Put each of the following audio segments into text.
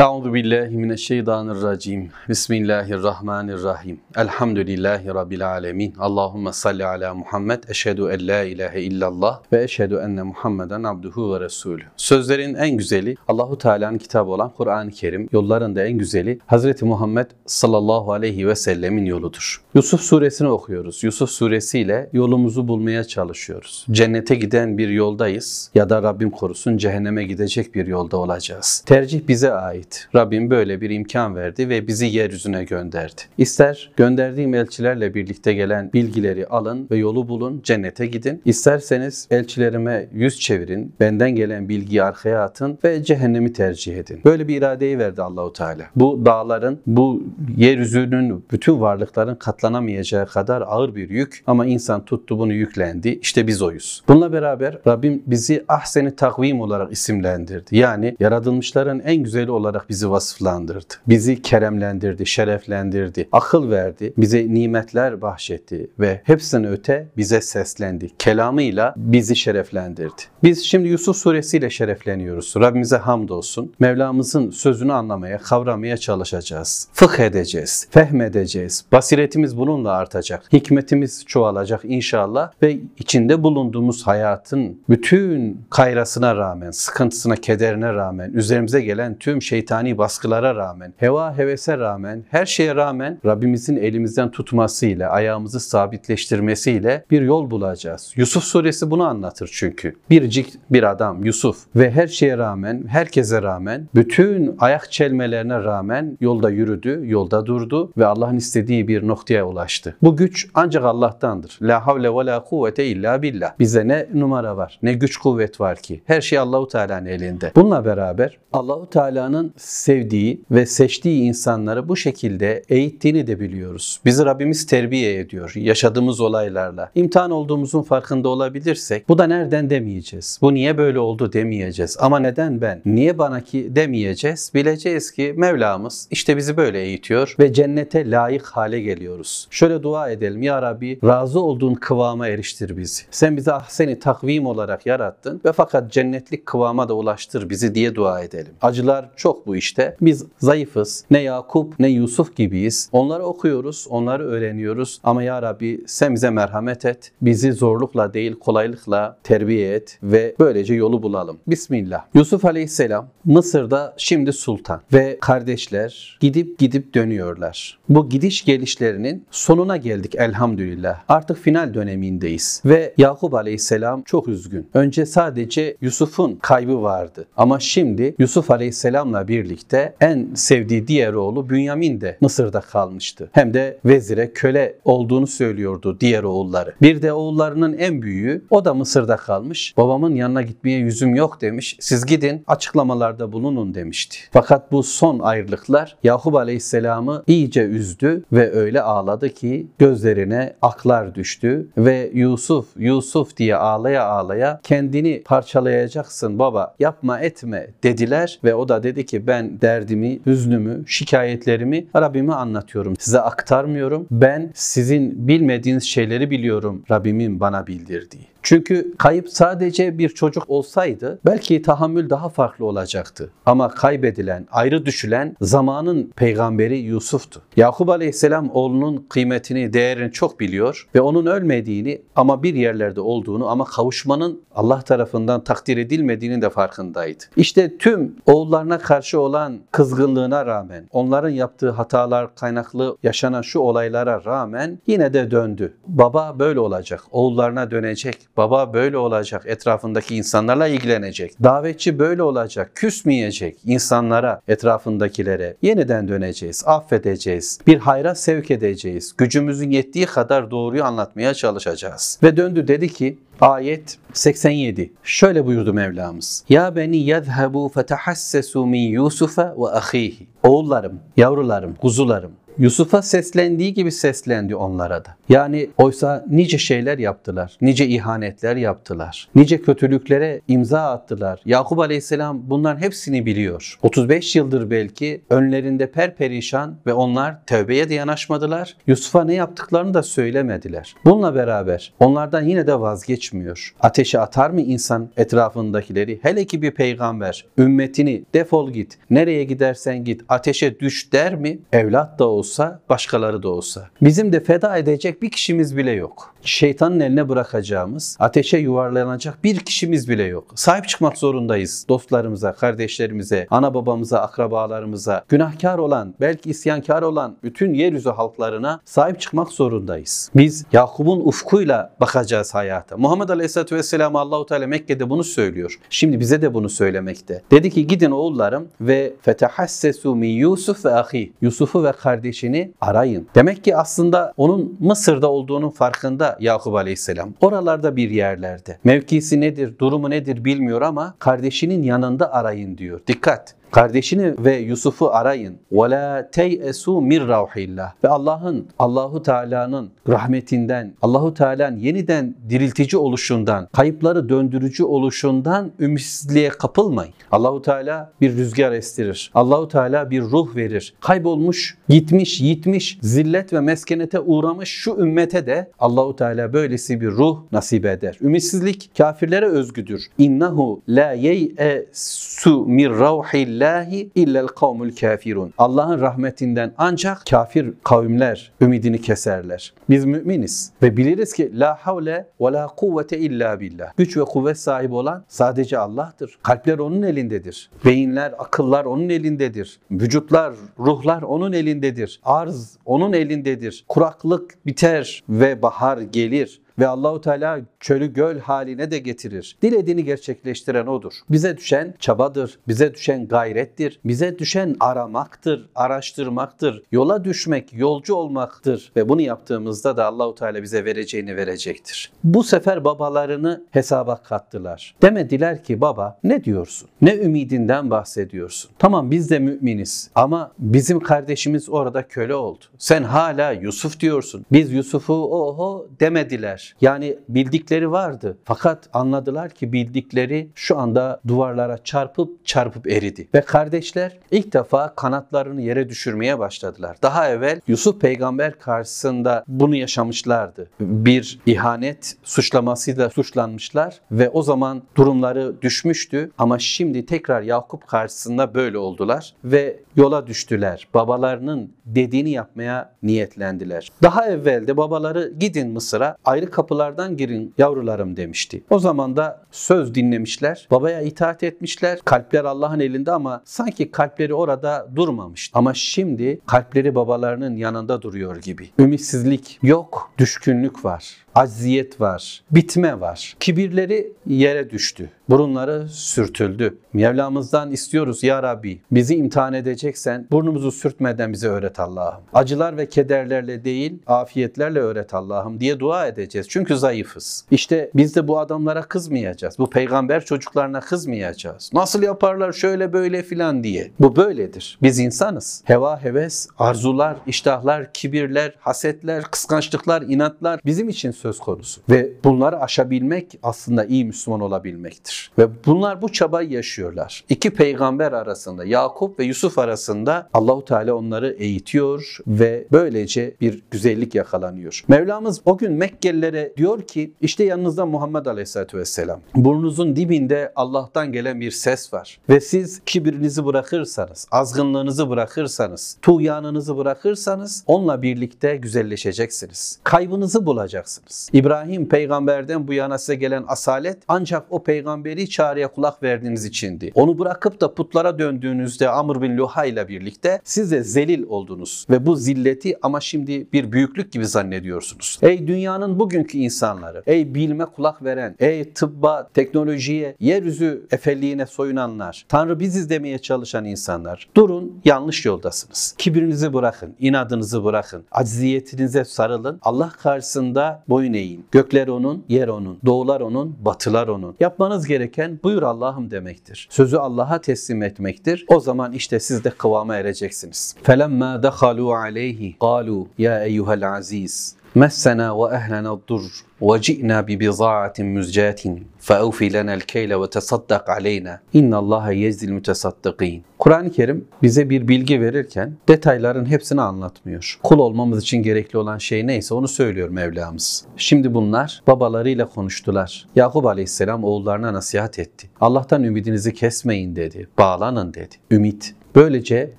Euzu billahi mineşşeytanirracim. Bismillahirrahmanirrahim. Elhamdülillahi rabbil alamin. Allahumme salli ala Muhammed. Eşhedü en la ilahe illallah ve eşhedü enne Muhammeden abduhu ve resulü. Sözlerin en güzeli Allahu Teala'nın kitabı olan Kur'an-ı Kerim. Yolların da en güzeli Hazreti Muhammed sallallahu aleyhi ve sellemin yoludur. Yusuf suresini okuyoruz. Yusuf suresiyle yolumuzu bulmaya çalışıyoruz. Cennete giden bir yoldayız ya da Rabbim korusun cehenneme gidecek bir yolda olacağız. Tercih bize ait ait. Rabbim böyle bir imkan verdi ve bizi yeryüzüne gönderdi. İster gönderdiğim elçilerle birlikte gelen bilgileri alın ve yolu bulun, cennete gidin. İsterseniz elçilerime yüz çevirin, benden gelen bilgiyi arkaya atın ve cehennemi tercih edin. Böyle bir iradeyi verdi Allahu Teala. Bu dağların, bu yeryüzünün bütün varlıkların katlanamayacağı kadar ağır bir yük ama insan tuttu bunu yüklendi. İşte biz oyuz. Bununla beraber Rabbim bizi ahseni takvim olarak isimlendirdi. Yani yaratılmışların en güzeli olarak olarak bizi vasıflandırdı. Bizi keremlendirdi, şereflendirdi, akıl verdi, bize nimetler bahşetti ve hepsinden öte bize seslendi. Kelamıyla bizi şereflendirdi. Biz şimdi Yusuf suresiyle şerefleniyoruz. Rabbimize hamdolsun. Mevlamızın sözünü anlamaya, kavramaya çalışacağız. Fıkh edeceğiz, fehmedeceğiz. Basiretimiz bununla artacak. Hikmetimiz çoğalacak inşallah ve içinde bulunduğumuz hayatın bütün kayrasına rağmen, sıkıntısına, kederine rağmen, üzerimize gelen tüm şeytan şeytani baskılara rağmen, heva hevese rağmen, her şeye rağmen Rabbimizin elimizden tutmasıyla, ayağımızı sabitleştirmesiyle bir yol bulacağız. Yusuf suresi bunu anlatır çünkü. Biricik bir adam Yusuf ve her şeye rağmen, herkese rağmen, bütün ayak çelmelerine rağmen yolda yürüdü, yolda durdu ve Allah'ın istediği bir noktaya ulaştı. Bu güç ancak Allah'tandır. La havle ve la kuvvete illa billah. Bize ne numara var, ne güç kuvvet var ki. Her şey Allahu Teala'nın elinde. Bununla beraber Allahu Teala'nın sevdiği ve seçtiği insanları bu şekilde eğittiğini de biliyoruz. Bizi Rabbimiz terbiye ediyor yaşadığımız olaylarla. İmtihan olduğumuzun farkında olabilirsek bu da nereden demeyeceğiz. Bu niye böyle oldu demeyeceğiz. Ama neden ben? Niye bana ki demeyeceğiz. Bileceğiz ki Mevlamız işte bizi böyle eğitiyor ve cennete layık hale geliyoruz. Şöyle dua edelim. Ya Rabbi razı olduğun kıvama eriştir bizi. Sen bizi ahseni takvim olarak yarattın ve fakat cennetlik kıvama da ulaştır bizi diye dua edelim. Acılar çok bu işte. Biz zayıfız. Ne Yakup ne Yusuf gibiyiz. Onları okuyoruz, onları öğreniyoruz. Ama ya Rabbi sen bize merhamet et. Bizi zorlukla değil kolaylıkla terbiye et ve böylece yolu bulalım. Bismillah. Yusuf Aleyhisselam Mısır'da şimdi sultan ve kardeşler gidip gidip dönüyorlar. Bu gidiş gelişlerinin sonuna geldik elhamdülillah. Artık final dönemindeyiz ve Yakup Aleyhisselam çok üzgün. Önce sadece Yusuf'un kaybı vardı ama şimdi Yusuf Aleyhisselam'la birlikte en sevdiği diğer oğlu Bünyamin de Mısır'da kalmıştı. Hem de vezire köle olduğunu söylüyordu diğer oğulları. Bir de oğullarının en büyüğü o da Mısır'da kalmış. Babamın yanına gitmeye yüzüm yok demiş. Siz gidin açıklamalarda bulunun demişti. Fakat bu son ayrılıklar Yakup Aleyhisselam'ı iyice üzdü ve öyle ağladı ki gözlerine aklar düştü ve Yusuf, Yusuf diye ağlaya ağlaya kendini parçalayacaksın baba yapma etme dediler ve o da dedi ki ben derdimi, hüznümü, şikayetlerimi Rabbime anlatıyorum. Size aktarmıyorum. Ben sizin bilmediğiniz şeyleri biliyorum Rabbimin bana bildirdiği. Çünkü kayıp sadece bir çocuk olsaydı belki tahammül daha farklı olacaktı. Ama kaybedilen, ayrı düşülen zamanın peygamberi Yusuf'tu. Yakup Aleyhisselam oğlunun kıymetini, değerini çok biliyor ve onun ölmediğini ama bir yerlerde olduğunu ama kavuşmanın Allah tarafından takdir edilmediğini de farkındaydı. İşte tüm oğullarına karşı olan kızgınlığına rağmen, onların yaptığı hatalar kaynaklı yaşanan şu olaylara rağmen yine de döndü. Baba böyle olacak, oğullarına dönecek, Baba böyle olacak, etrafındaki insanlarla ilgilenecek. Davetçi böyle olacak, küsmeyecek insanlara, etrafındakilere. Yeniden döneceğiz, affedeceğiz, bir hayra sevk edeceğiz. Gücümüzün yettiği kadar doğruyu anlatmaya çalışacağız. Ve döndü dedi ki, Ayet 87. Şöyle buyurdu Mevlamız. Ya beni yezhebu fetahassesu min Yusufa ve ahihi. Oğullarım, yavrularım, kuzularım Yusuf'a seslendiği gibi seslendi onlara da. Yani oysa nice şeyler yaptılar, nice ihanetler yaptılar, nice kötülüklere imza attılar. Yakup Aleyhisselam bunların hepsini biliyor. 35 yıldır belki önlerinde perperişan ve onlar tövbeye de yanaşmadılar. Yusuf'a ne yaptıklarını da söylemediler. Bununla beraber onlardan yine de vazgeçmiyor. Ateşe atar mı insan etrafındakileri? Hele ki bir peygamber ümmetini defol git, nereye gidersen git, ateşe düş der mi? Evlat da olsa, başkaları da olsa. Bizim de feda edecek bir kişimiz bile yok. Şeytanın eline bırakacağımız, ateşe yuvarlanacak bir kişimiz bile yok. Sahip çıkmak zorundayız dostlarımıza, kardeşlerimize, ana babamıza, akrabalarımıza, günahkar olan, belki isyankar olan bütün yeryüzü halklarına sahip çıkmak zorundayız. Biz Yakup'un ufkuyla bakacağız hayata. Muhammed Aleyhisselatü Vesselam Allahu Teala Mekke'de bunu söylüyor. Şimdi bize de bunu söylemekte. Dedi ki gidin oğullarım ve fetehassesu min Yusuf ve ahi. Yusuf'u ve kardeşini arayın. Demek ki aslında onun Mısır'da olduğunun farkında Yakup Aleyhisselam. Oralarda bir yerlerde. Mevkisi nedir, durumu nedir bilmiyor ama kardeşinin yanında arayın diyor. Dikkat! Kardeşini ve Yusuf'u arayın. Ve la teyesu mir rauhillah. Ve Allah'ın Allahu Teala'nın rahmetinden, Allahu Teala'nın yeniden diriltici oluşundan, kayıpları döndürücü oluşundan ümitsizliğe kapılmayın. Allahu Teala bir rüzgar estirir. Allahu Teala bir ruh verir. Kaybolmuş, gitmiş, yitmiş, zillet ve meskenete uğramış şu ümmete de Allahu Teala böylesi bir ruh nasip eder. Ümitsizlik kafirlere özgüdür. İnnehu la ye'esu mir rauhillah rahmetillahi illel kavmul kafirun. Allah'ın rahmetinden ancak kafir kavimler ümidini keserler. Biz müminiz ve biliriz ki la havle ve la kuvvete illa billah. Güç ve kuvvet sahibi olan sadece Allah'tır. Kalpler onun elindedir. Beyinler, akıllar onun elindedir. Vücutlar, ruhlar onun elindedir. Arz onun elindedir. Kuraklık biter ve bahar gelir ve Allahu Teala çölü göl haline de getirir. Dilediğini gerçekleştiren odur. Bize düşen çabadır, bize düşen gayrettir, bize düşen aramaktır, araştırmaktır, yola düşmek, yolcu olmaktır ve bunu yaptığımızda da Allahu Teala bize vereceğini verecektir. Bu sefer babalarını hesaba kattılar. Demediler ki baba ne diyorsun? Ne ümidinden bahsediyorsun? Tamam biz de müminiz ama bizim kardeşimiz orada köle oldu. Sen hala Yusuf diyorsun. Biz Yusuf'u oho demediler. Yani bildikleri vardı. Fakat anladılar ki bildikleri şu anda duvarlara çarpıp çarpıp eridi. Ve kardeşler ilk defa kanatlarını yere düşürmeye başladılar. Daha evvel Yusuf peygamber karşısında bunu yaşamışlardı. Bir ihanet suçlamasıyla suçlanmışlar ve o zaman durumları düşmüştü ama şimdi tekrar Yakup karşısında böyle oldular ve yola düştüler. Babalarının dediğini yapmaya niyetlendiler. Daha evvel de babaları gidin Mısır'a ayrı kapılardan girin yavrularım demişti. O zaman da söz dinlemişler. Babaya itaat etmişler. Kalpler Allah'ın elinde ama sanki kalpleri orada durmamış. Ama şimdi kalpleri babalarının yanında duruyor gibi. Ümitsizlik yok, düşkünlük var acziyet var, bitme var. Kibirleri yere düştü. Burunları sürtüldü. Mevlamızdan istiyoruz ya Rabbi bizi imtihan edeceksen burnumuzu sürtmeden bize öğret Allah'ım. Acılar ve kederlerle değil afiyetlerle öğret Allah'ım diye dua edeceğiz. Çünkü zayıfız. İşte biz de bu adamlara kızmayacağız. Bu peygamber çocuklarına kızmayacağız. Nasıl yaparlar şöyle böyle filan diye. Bu böyledir. Biz insanız. Heva, heves, arzular, iştahlar, kibirler, hasetler, kıskançlıklar, inatlar bizim için söz konusu. Ve bunları aşabilmek aslında iyi Müslüman olabilmektir. Ve bunlar bu çabayı yaşıyorlar. İki peygamber arasında Yakup ve Yusuf arasında Allahu Teala onları eğitiyor ve böylece bir güzellik yakalanıyor. Mevlamız o gün Mekkelilere diyor ki işte yanınızda Muhammed Aleyhisselatü Vesselam. Burnunuzun dibinde Allah'tan gelen bir ses var. Ve siz kibirinizi bırakırsanız, azgınlığınızı bırakırsanız, tuğyanınızı bırakırsanız onunla birlikte güzelleşeceksiniz. Kaybınızı bulacaksınız. İbrahim peygamberden bu yana size gelen asalet ancak o peygamberi çağrıya kulak verdiğiniz içindi. Onu bırakıp da putlara döndüğünüzde Amr bin Luha ile birlikte siz de zelil oldunuz ve bu zilleti ama şimdi bir büyüklük gibi zannediyorsunuz. Ey dünyanın bugünkü insanları, ey bilme kulak veren, ey tıbba, teknolojiye, yeryüzü efelliğine soyunanlar, Tanrı biziz demeye çalışan insanlar, durun yanlış yoldasınız. Kibrinizi bırakın, inadınızı bırakın, acziyetinize sarılın. Allah karşısında boyun boyun eğin. Gökler onun, yer onun, doğular onun, batılar onun. Yapmanız gereken buyur Allah'ım demektir. Sözü Allah'a teslim etmektir. O zaman işte siz de kıvama ereceksiniz. فَلَمَّا دَخَلُوا عَلَيْهِ قَالُوا يَا اَيُّهَا الْعَز۪يزِ مَسَّنَا وَأَهْلَنَا الضُّرُّ وَجِئْنَا بِبِضَاعَةٍ مُزْجَاتٍ فَأَوْفِ لَنَا الْكَيْلَ وَتَصَدَّقْ عَلَيْنَا اِنَّ اللّٰهَ يَزْدِ الْمُتَصَدِّقِينَ Kur'an-ı Kerim bize bir bilgi verirken detayların hepsini anlatmıyor. Kul olmamız için gerekli olan şey neyse onu söylüyor Mevlamız. Şimdi bunlar babalarıyla konuştular. Yakup Aleyhisselam oğullarına nasihat etti. Allah'tan ümidinizi kesmeyin dedi. Bağlanın dedi. Ümit Böylece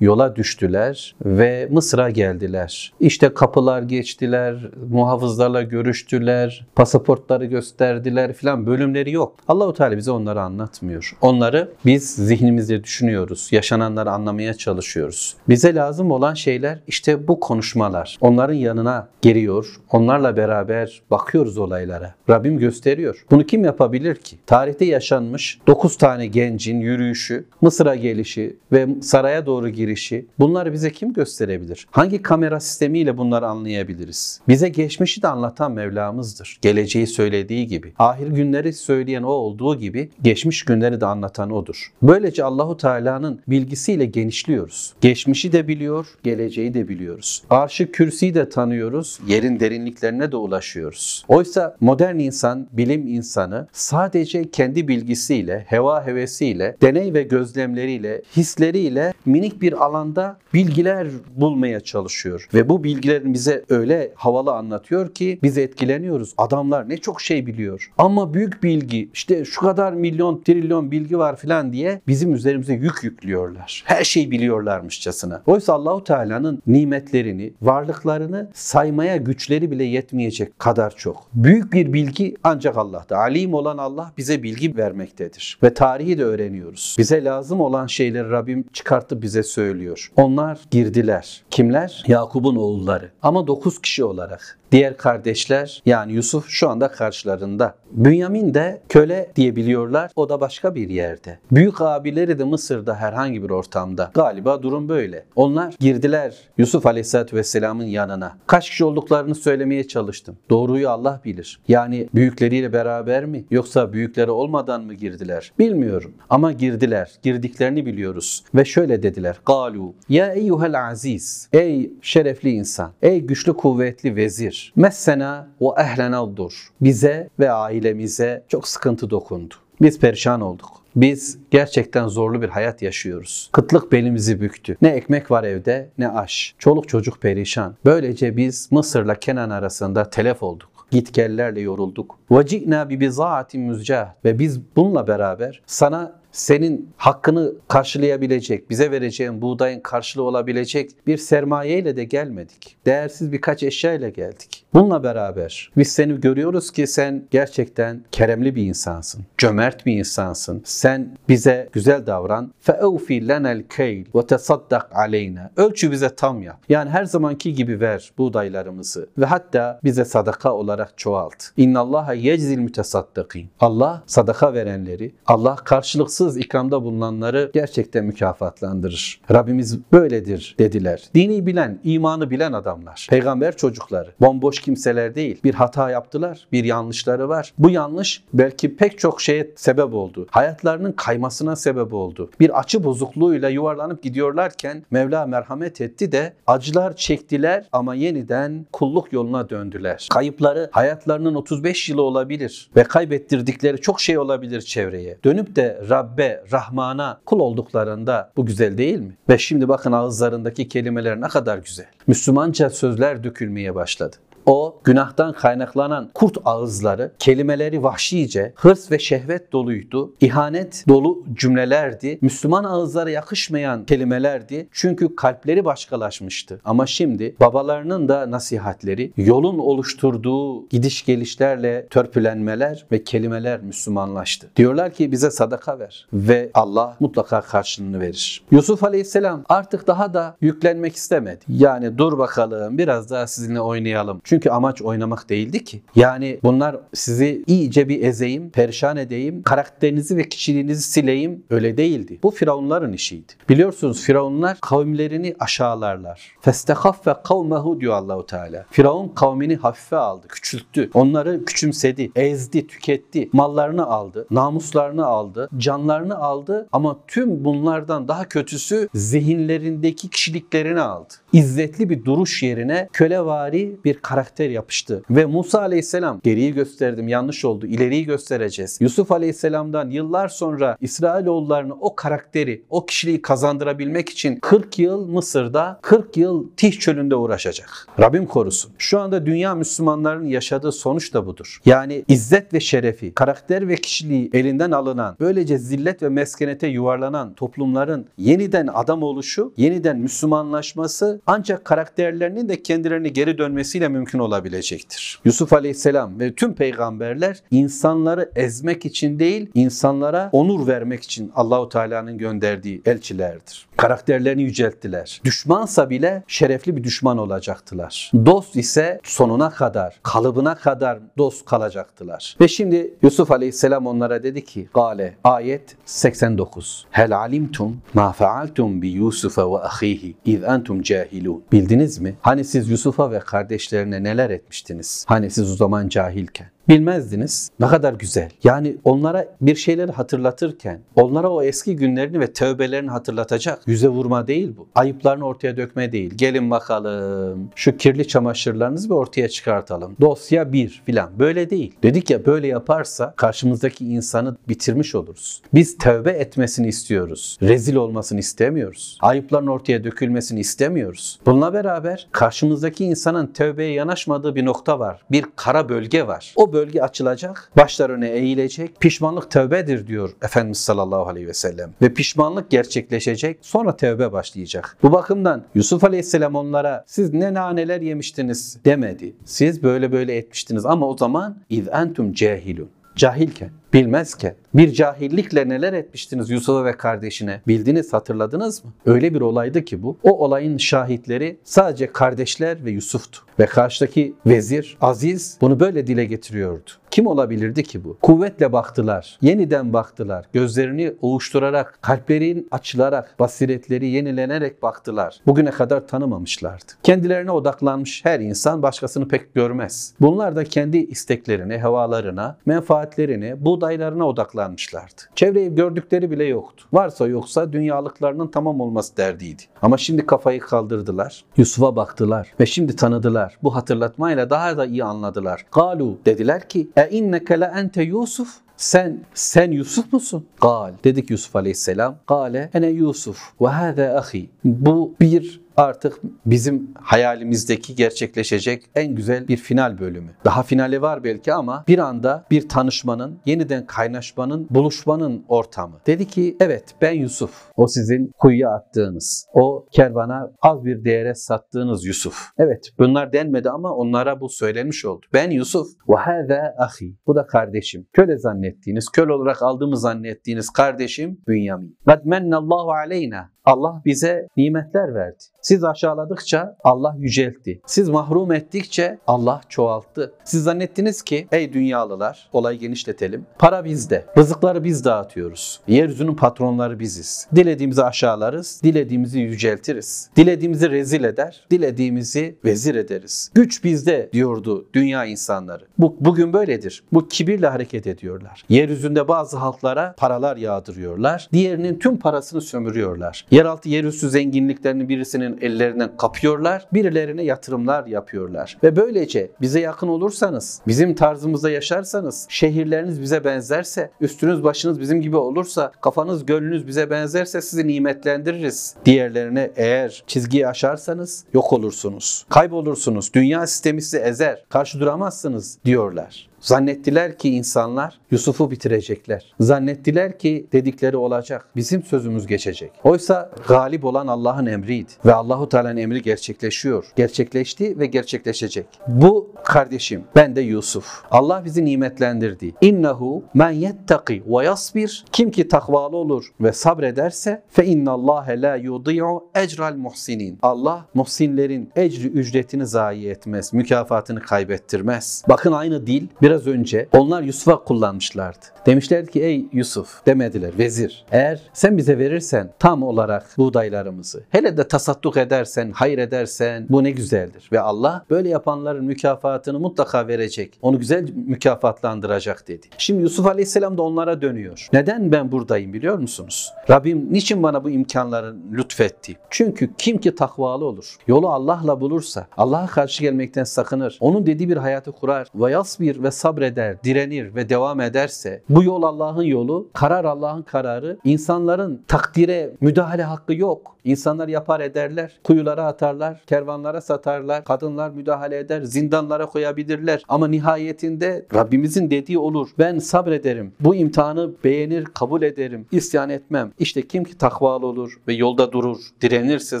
yola düştüler ve Mısır'a geldiler. İşte kapılar geçtiler, muhafızlarla görüştüler, pasaportları gösterdiler filan bölümleri yok. Allahu Teala bize onları anlatmıyor. Onları biz zihnimizde düşünüyoruz, yaşananları anlamaya çalışıyoruz. Bize lazım olan şeyler işte bu konuşmalar. Onların yanına geliyor, onlarla beraber bakıyoruz olaylara. Rabbim gösteriyor. Bunu kim yapabilir ki? Tarihte yaşanmış 9 tane gencin yürüyüşü, Mısır'a gelişi ve saraya doğru girişi bunları bize kim gösterebilir? Hangi kamera sistemiyle bunları anlayabiliriz? Bize geçmişi de anlatan Mevlamızdır. Geleceği söylediği gibi. Ahir günleri söyleyen o olduğu gibi geçmiş günleri de anlatan odur. Böylece Allahu Teala'nın bilgisiyle genişliyoruz. Geçmişi de biliyor, geleceği de biliyoruz. Arşı kürsiyi de tanıyoruz, yerin derinliklerine de ulaşıyoruz. Oysa modern insan, bilim insanı sadece kendi bilgisiyle, heva hevesiyle, deney ve gözlemleriyle, hisleriyle minik bir alanda bilgiler bulmaya çalışıyor. Ve bu bilgilerin bize öyle havalı anlatıyor ki biz etkileniyoruz. Adamlar ne çok şey biliyor. Ama büyük bilgi işte şu kadar milyon trilyon bilgi var filan diye bizim üzerimize yük yüklüyorlar. Her şeyi biliyorlarmışçasına. Oysa Allahu Teala'nın nimetlerini, varlıklarını saymaya güçleri bile yetmeyecek kadar çok. Büyük bir bilgi ancak Allah'ta. Alim olan Allah bize bilgi vermektedir. Ve tarihi de öğreniyoruz. Bize lazım olan şeyleri Rabbim çıkartıp bize söylüyor. Onlar girdiler. Kimler? Yakup'un oğulları. Ama dokuz kişi olarak. Diğer kardeşler yani Yusuf şu anda karşılarında. Bünyamin de köle diyebiliyorlar. O da başka bir yerde. Büyük abileri de Mısır'da herhangi bir ortamda. Galiba durum böyle. Onlar girdiler Yusuf Aleyhisselatü Vesselam'ın yanına. Kaç kişi olduklarını söylemeye çalıştım. Doğruyu Allah bilir. Yani büyükleriyle beraber mi yoksa büyükleri olmadan mı girdiler? Bilmiyorum. Ama girdiler. Girdiklerini biliyoruz. Ve şöyle dediler. Galu ya eyyuhel aziz. Ey şerefli insan. Ey güçlü kuvvetli vezir nedir? Messena ve ehlena dur. Bize ve ailemize çok sıkıntı dokundu. Biz perişan olduk. Biz gerçekten zorlu bir hayat yaşıyoruz. Kıtlık belimizi büktü. Ne ekmek var evde ne aş. Çoluk çocuk perişan. Böylece biz Mısır'la Kenan arasında telef olduk gitgellerle yorulduk. Vacikna bi bizaatin müzcah ve biz bununla beraber sana senin hakkını karşılayabilecek, bize vereceğin buğdayın karşılığı olabilecek bir sermayeyle de gelmedik. Değersiz birkaç eşya ile geldik. Bununla beraber biz seni görüyoruz ki sen gerçekten keremli bir insansın. Cömert bir insansın. Sen bize güzel davran. فَاَوْفِ لَنَا الْكَيْلِ وَتَصَدَّقْ عَلَيْنَا Ölçü bize tam yap. Yani her zamanki gibi ver buğdaylarımızı ve hatta bize sadaka olarak çoğalt. اِنَّ اللّٰهَ يَجْزِل مُتَصَدَّقِينَ Allah sadaka verenleri, Allah karşılıksız ikramda bulunanları gerçekten mükafatlandırır. Rabbimiz böyledir dediler. Dini bilen, imanı bilen adamlar. Peygamber çocukları. Bomboş kimseler değil. Bir hata yaptılar, bir yanlışları var. Bu yanlış belki pek çok şeye sebep oldu. Hayatlarının kaymasına sebep oldu. Bir açı bozukluğuyla yuvarlanıp gidiyorlarken Mevla merhamet etti de acılar çektiler ama yeniden kulluk yoluna döndüler. Kayıpları hayatlarının 35 yılı olabilir ve kaybettirdikleri çok şey olabilir çevreye. Dönüp de Rabbe, Rahman'a kul olduklarında bu güzel değil mi? Ve şimdi bakın ağızlarındaki kelimeler ne kadar güzel. Müslümanca sözler dökülmeye başladı. O günahtan kaynaklanan kurt ağızları, kelimeleri vahşice, hırs ve şehvet doluydu. İhanet dolu cümlelerdi. Müslüman ağızlara yakışmayan kelimelerdi. Çünkü kalpleri başkalaşmıştı. Ama şimdi babalarının da nasihatleri, yolun oluşturduğu gidiş gelişlerle törpülenmeler ve kelimeler Müslümanlaştı. Diyorlar ki bize sadaka ver ve Allah mutlaka karşılığını verir. Yusuf Aleyhisselam artık daha da yüklenmek istemedi. Yani dur bakalım biraz daha sizinle oynayalım. Çünkü Çünkü amaç oynamak değildi ki. Yani bunlar sizi iyice bir ezeyim, perişan edeyim, karakterinizi ve kişiliğinizi sileyim öyle değildi. Bu firavunların işiydi. Biliyorsunuz firavunlar kavimlerini aşağılarlar. Festehaffe kavmehu diyor Allahu Teala. Firavun kavmini hafife aldı, küçülttü. Onları küçümsedi, ezdi, tüketti. Mallarını aldı, namuslarını aldı, canlarını aldı ama tüm bunlardan daha kötüsü zihinlerindeki kişiliklerini aldı. İzzetli bir duruş yerine kölevari bir karakter yapıştı. Ve Musa Aleyhisselam geriyi gösterdim yanlış oldu ileriyi göstereceğiz. Yusuf Aleyhisselam'dan yıllar sonra İsrailoğullarını o karakteri, o kişiliği kazandırabilmek için 40 yıl Mısır'da, 40 yıl Tih çölünde uğraşacak. Rabbim korusun. Şu anda dünya Müslümanlarının yaşadığı sonuç da budur. Yani izzet ve şerefi, karakter ve kişiliği elinden alınan, böylece zillet ve meskenete yuvarlanan toplumların yeniden adam oluşu, yeniden Müslümanlaşması ancak karakterlerinin de kendilerini geri dönmesiyle mümkün olabilecektir. Yusuf Aleyhisselam ve tüm peygamberler insanları ezmek için değil, insanlara onur vermek için Allahu Teala'nın gönderdiği elçilerdir. Karakterlerini yücelttiler. Düşmansa bile şerefli bir düşman olacaktılar. Dost ise sonuna kadar, kalıbına kadar dost kalacaktılar. Ve şimdi Yusuf Aleyhisselam onlara dedi ki, Gale, ayet 89. Hel alimtum ma faaltum bi Yusufa ve ahihi iz entum cahilun. Bildiniz mi? Hani siz Yusuf'a ve kardeşlerine neler etmiştiniz? Hani siz o zaman cahilken bilmezdiniz. Ne kadar güzel. Yani onlara bir şeyleri hatırlatırken, onlara o eski günlerini ve tövbelerini hatırlatacak. Yüze vurma değil bu. Ayıplarını ortaya dökme değil. Gelin bakalım şu kirli çamaşırlarınızı bir ortaya çıkartalım. Dosya bir filan. Böyle değil. Dedik ya böyle yaparsa karşımızdaki insanı bitirmiş oluruz. Biz tövbe etmesini istiyoruz. Rezil olmasını istemiyoruz. Ayıpların ortaya dökülmesini istemiyoruz. Bununla beraber karşımızdaki insanın tövbeye yanaşmadığı bir nokta var. Bir kara bölge var. O bölge açılacak, başlar öne eğilecek. Pişmanlık tövbedir diyor Efendimiz sallallahu aleyhi ve sellem. Ve pişmanlık gerçekleşecek, sonra tövbe başlayacak. Bu bakımdan Yusuf aleyhisselam onlara siz ne naneler yemiştiniz demedi. Siz böyle böyle etmiştiniz ama o zaman iz entum cahilun. Cahilken, bilmezken, bir cahillikle neler etmiştiniz Yusuf'a ve kardeşine? Bildiniz, hatırladınız mı? Öyle bir olaydı ki bu. O olayın şahitleri sadece kardeşler ve Yusuf'tu. Ve karşıdaki vezir Aziz bunu böyle dile getiriyordu. Kim olabilirdi ki bu? Kuvvetle baktılar, yeniden baktılar. Gözlerini ovuşturarak, kalplerin açılarak, basiretleri yenilenerek baktılar. Bugüne kadar tanımamışlardı. Kendilerine odaklanmış her insan başkasını pek görmez. Bunlar da kendi isteklerine, hevalarına, menfaatlerine, buğdaylarına odaklanmışlardı. Çevreyi gördükleri bile yoktu. Varsa yoksa dünyalıklarının tamam olması derdiydi. Ama şimdi kafayı kaldırdılar. Yusuf'a baktılar ve şimdi tanıdılar. Bu hatırlatmayla daha da iyi anladılar. Galu dediler ki e inneke le ente Yusuf sen sen Yusuf musun? Gal. Dedik Yusuf Aleyhisselam. Gale ene Yusuf ve hâzâ ahi. Bu bir artık bizim hayalimizdeki gerçekleşecek en güzel bir final bölümü. Daha finali var belki ama bir anda bir tanışmanın, yeniden kaynaşmanın, buluşmanın ortamı. Dedi ki evet ben Yusuf. O sizin kuyuya attığınız, o kervana az bir değere sattığınız Yusuf. Evet bunlar denmedi ama onlara bu söylenmiş oldu. Ben Yusuf hâzâ ahi. Bu da kardeşim. Köle zannettiğiniz, köle olarak aldığımı zannettiğiniz kardeşim Bünyamin. Kad mennallahu aleyna. Allah bize nimetler verdi. Siz aşağıladıkça Allah yüceltti. Siz mahrum ettikçe Allah çoğalttı. Siz zannettiniz ki ey dünyalılar olayı genişletelim. Para bizde. Rızıkları biz dağıtıyoruz. Yeryüzünün patronları biziz. Dilediğimizi aşağılarız. Dilediğimizi yüceltiriz. Dilediğimizi rezil eder. Dilediğimizi vezir ederiz. Güç bizde diyordu dünya insanları. Bu, bugün böyledir. Bu kibirle hareket ediyorlar. Yeryüzünde bazı halklara paralar yağdırıyorlar. Diğerinin tüm parasını sömürüyorlar. Yeraltı yerüstü zenginliklerini birisinin ellerinden kapıyorlar, birilerine yatırımlar yapıyorlar. Ve böylece bize yakın olursanız, bizim tarzımızda yaşarsanız, şehirleriniz bize benzerse, üstünüz başınız bizim gibi olursa, kafanız gönlünüz bize benzerse sizi nimetlendiririz. Diğerlerine eğer çizgiyi aşarsanız yok olursunuz. Kaybolursunuz. Dünya sistemi sizi ezer. Karşı duramazsınız diyorlar. Zannettiler ki insanlar Yusuf'u bitirecekler. Zannettiler ki dedikleri olacak. Bizim sözümüz geçecek. Oysa galip olan Allah'ın emriydi. Ve Allahu Teala'nın emri gerçekleşiyor. Gerçekleşti ve gerçekleşecek. Bu kardeşim ben de Yusuf. Allah bizi nimetlendirdi. İnnehu men yettaki ve yasbir. Kim ki takvalı olur ve sabrederse fe innallâhe la yudi'u ecral muhsinin. Allah muhsinlerin ecri ücretini zayi etmez. Mükafatını kaybettirmez. Bakın aynı dil biraz önce onlar Yusuf'a kullanmışlardı. Demişler ki ey Yusuf demediler vezir. Eğer sen bize verirsen tam olarak buğdaylarımızı hele de tasadduk edersen, hayır edersen bu ne güzeldir. Ve Allah böyle yapanların mükafatını mutlaka verecek. Onu güzel mükafatlandıracak dedi. Şimdi Yusuf Aleyhisselam da onlara dönüyor. Neden ben buradayım biliyor musunuz? Rabbim niçin bana bu imkanları lütfetti? Çünkü kim ki takvalı olur, yolu Allah'la bulursa, Allah'a karşı gelmekten sakınır, onun dediği bir hayatı kurar ve yasbir ve sabreder, direnir ve devam ederse bu yol Allah'ın yolu, karar Allah'ın kararı. İnsanların takdire müdahale hakkı yok. İnsanlar yapar ederler, kuyulara atarlar, kervanlara satarlar, kadınlar müdahale eder, zindanlara koyabilirler. Ama nihayetinde Rabbimizin dediği olur. Ben sabrederim. Bu imtihanı beğenir, kabul ederim. isyan etmem. İşte kim ki takvalı olur ve yolda durur, direnirse,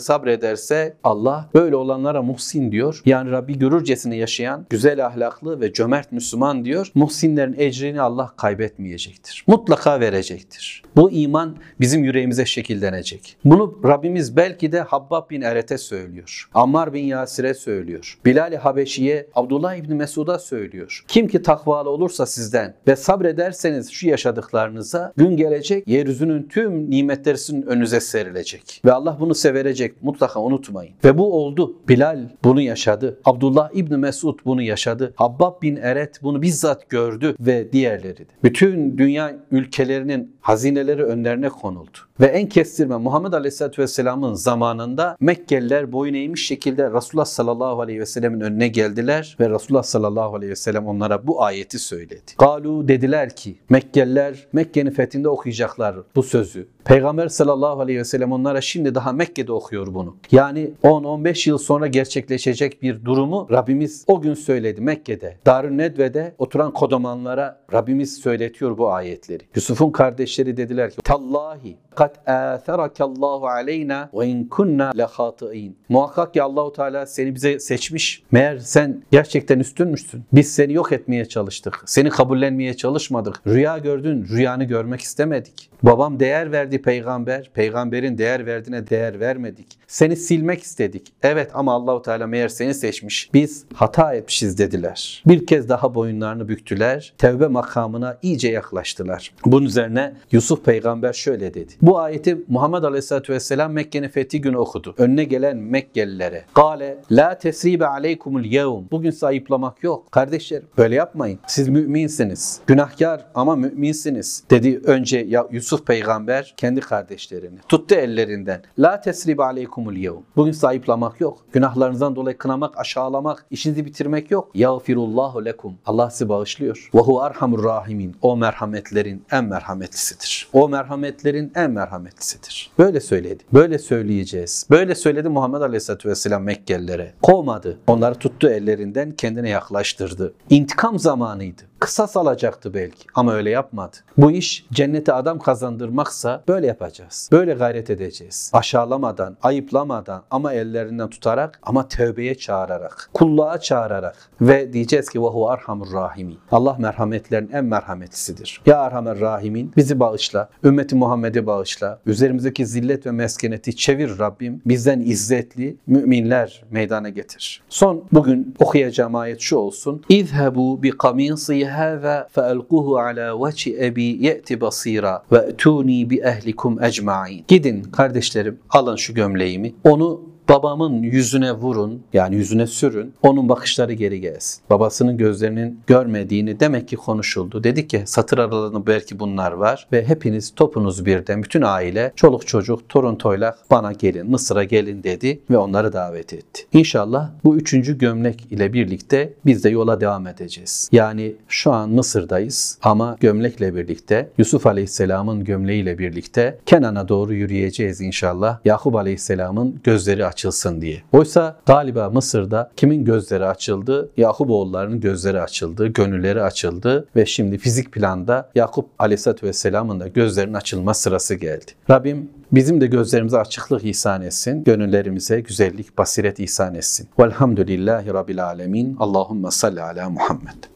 sabrederse Allah böyle olanlara muhsin diyor. Yani Rabbi görürcesine yaşayan, güzel ahlaklı ve cömert Müslüman diyor. Muhsinlerin ecrini Allah kaybetmeyecektir. Mutlaka verecektir. Bu iman bizim yüreğimize şekillenecek. Bunu Rabbimiz belki de Habbab bin Eret'e söylüyor. Ammar bin Yasir'e söylüyor. Bilal-i Habeşi'ye, Abdullah İbni Mesud'a söylüyor. Kim ki takvalı olursa sizden ve sabrederseniz şu yaşadıklarınıza gün gelecek yeryüzünün tüm nimetleri sizin önünüze serilecek. Ve Allah bunu severecek. Mutlaka unutmayın. Ve bu oldu. Bilal bunu yaşadı. Abdullah İbni Mesud bunu yaşadı. Habbab bin Eret bunu bizzat gördü ve diğerleri de. Bütün dünya ülkelerinin hazineleri önlerine konuldu. Ve en kestirme Muhammed Aleyhisselatü Vesselam'ın zamanında Mekkeliler boyun eğmiş şekilde Resulullah sallallahu aleyhi ve sellemin önüne geldiler ve Resulullah sallallahu aleyhi ve sellem onlara bu ayeti söyledi. Galu dediler ki Mekkeliler Mekke'nin fethinde okuyacaklar bu sözü. Peygamber sallallahu aleyhi ve sellem onlara şimdi daha Mekke'de okuyor bunu. Yani 10-15 yıl sonra gerçekleşecek bir durumu Rabbimiz o gün söyledi Mekke'de. Darün Nedve'de oturan kodomanlara Rabbimiz söyletiyor bu ayetleri. Yusuf'un kardeşleri dediler ki Tallahi kad Allahu aleyna ve in kunna lehatiin. Muhakkak ki Allahu Teala seni bize seçmiş. Meğer sen gerçekten üstünmüşsün. Biz seni yok etmeye çalıştık. Seni kabullenmeye çalışmadık. Rüya gördün, rüyanı görmek istemedik. Babam değer verdi peygamber, peygamberin değer verdiğine değer vermedik. Seni silmek istedik. Evet ama Allahu Teala meğer seni seçmiş. Biz hata etmişiz dediler. Bir kez daha boyunlarını büktüler. Tevbe makamına iyice yaklaştılar. Bunun üzerine Yusuf peygamber şöyle dedi. Bu ayeti Muhammed Aleyhisselatü Vesselam Mekke'nin fethi günü okudu. Önüne gelen Mekkelilere. Gale la tesribe aleykumul yevm. Bugün sayıplamak yok. Kardeşlerim böyle yapmayın. Siz müminsiniz. Günahkar ama müminsiniz. Dedi önce ya Yusuf peygamber kendi kardeşlerini. Tuttu ellerinden. La tesribe aleykumul yevm. Bugün sayıplamak yok. Günahlarınızdan dolayı kınamak, aşağılamak, işinizi bitirmek yok. Yağfirullahu lekum. Allah sizi bağışlıyor. Ve hu arhamur rahimin. O merhametlerin en merhametlisidir. O merhametlerin en merhametlisidir. Böyle söyledi. Böyle söyleyeceğiz. Böyle söyledi Muhammed Aleyhisselatü Vesselam Mekkelilere. Kovmadı. Onları tuttu ellerinden kendine yaklaştırdı. İntikam zamanıydı. Kısas alacaktı belki ama öyle yapmadı. Bu iş cennete adam kazandırmaksa böyle yapacağız. Böyle gayret edeceğiz. Aşağılamadan, ayıplamadan ama ellerinden tutarak ama tövbeye çağırarak, kulluğa çağırarak ve diyeceğiz ki vahu arhamur rahimin. Allah merhametlerin en merhametlisidir. Ya arhamer rahimin bizi bağışla, ümmeti Muhammed'i bağışla, üzerimizdeki zillet ve meskeneti çevir Rabbim. Bizden izzetli müminler meydana getir. Son bugün okuyacağım ayet şu olsun. İzhebu bi kamisi هذا فألقوه على وجه أبي يأتي بصيرا وأتوني بأهلكم أجمعين Gidin kardeşlerim alın şu gömleğimi onu babamın yüzüne vurun yani yüzüne sürün onun bakışları geri gelsin. Babasının gözlerinin görmediğini demek ki konuşuldu. Dedi ki satır aralarında belki bunlar var ve hepiniz topunuz birden bütün aile çoluk çocuk torun toylak bana gelin Mısır'a gelin dedi ve onları davet etti. İnşallah bu üçüncü gömlek ile birlikte biz de yola devam edeceğiz. Yani şu an Mısır'dayız ama gömlekle birlikte Yusuf Aleyhisselam'ın gömleğiyle birlikte Kenan'a doğru yürüyeceğiz inşallah. Yakup Aleyhisselam'ın gözleri aç açılsın diye. Oysa galiba Mısır'da kimin gözleri açıldı? Yakup oğullarının gözleri açıldı, gönülleri açıldı ve şimdi fizik planda Yakup Aleyhisselatü Vesselam'ın da gözlerinin açılma sırası geldi. Rabbim bizim de gözlerimize açıklık ihsan etsin, gönüllerimize güzellik, basiret ihsan etsin. Velhamdülillahi Rabbil Alemin. Allahümme salli ala Muhammed.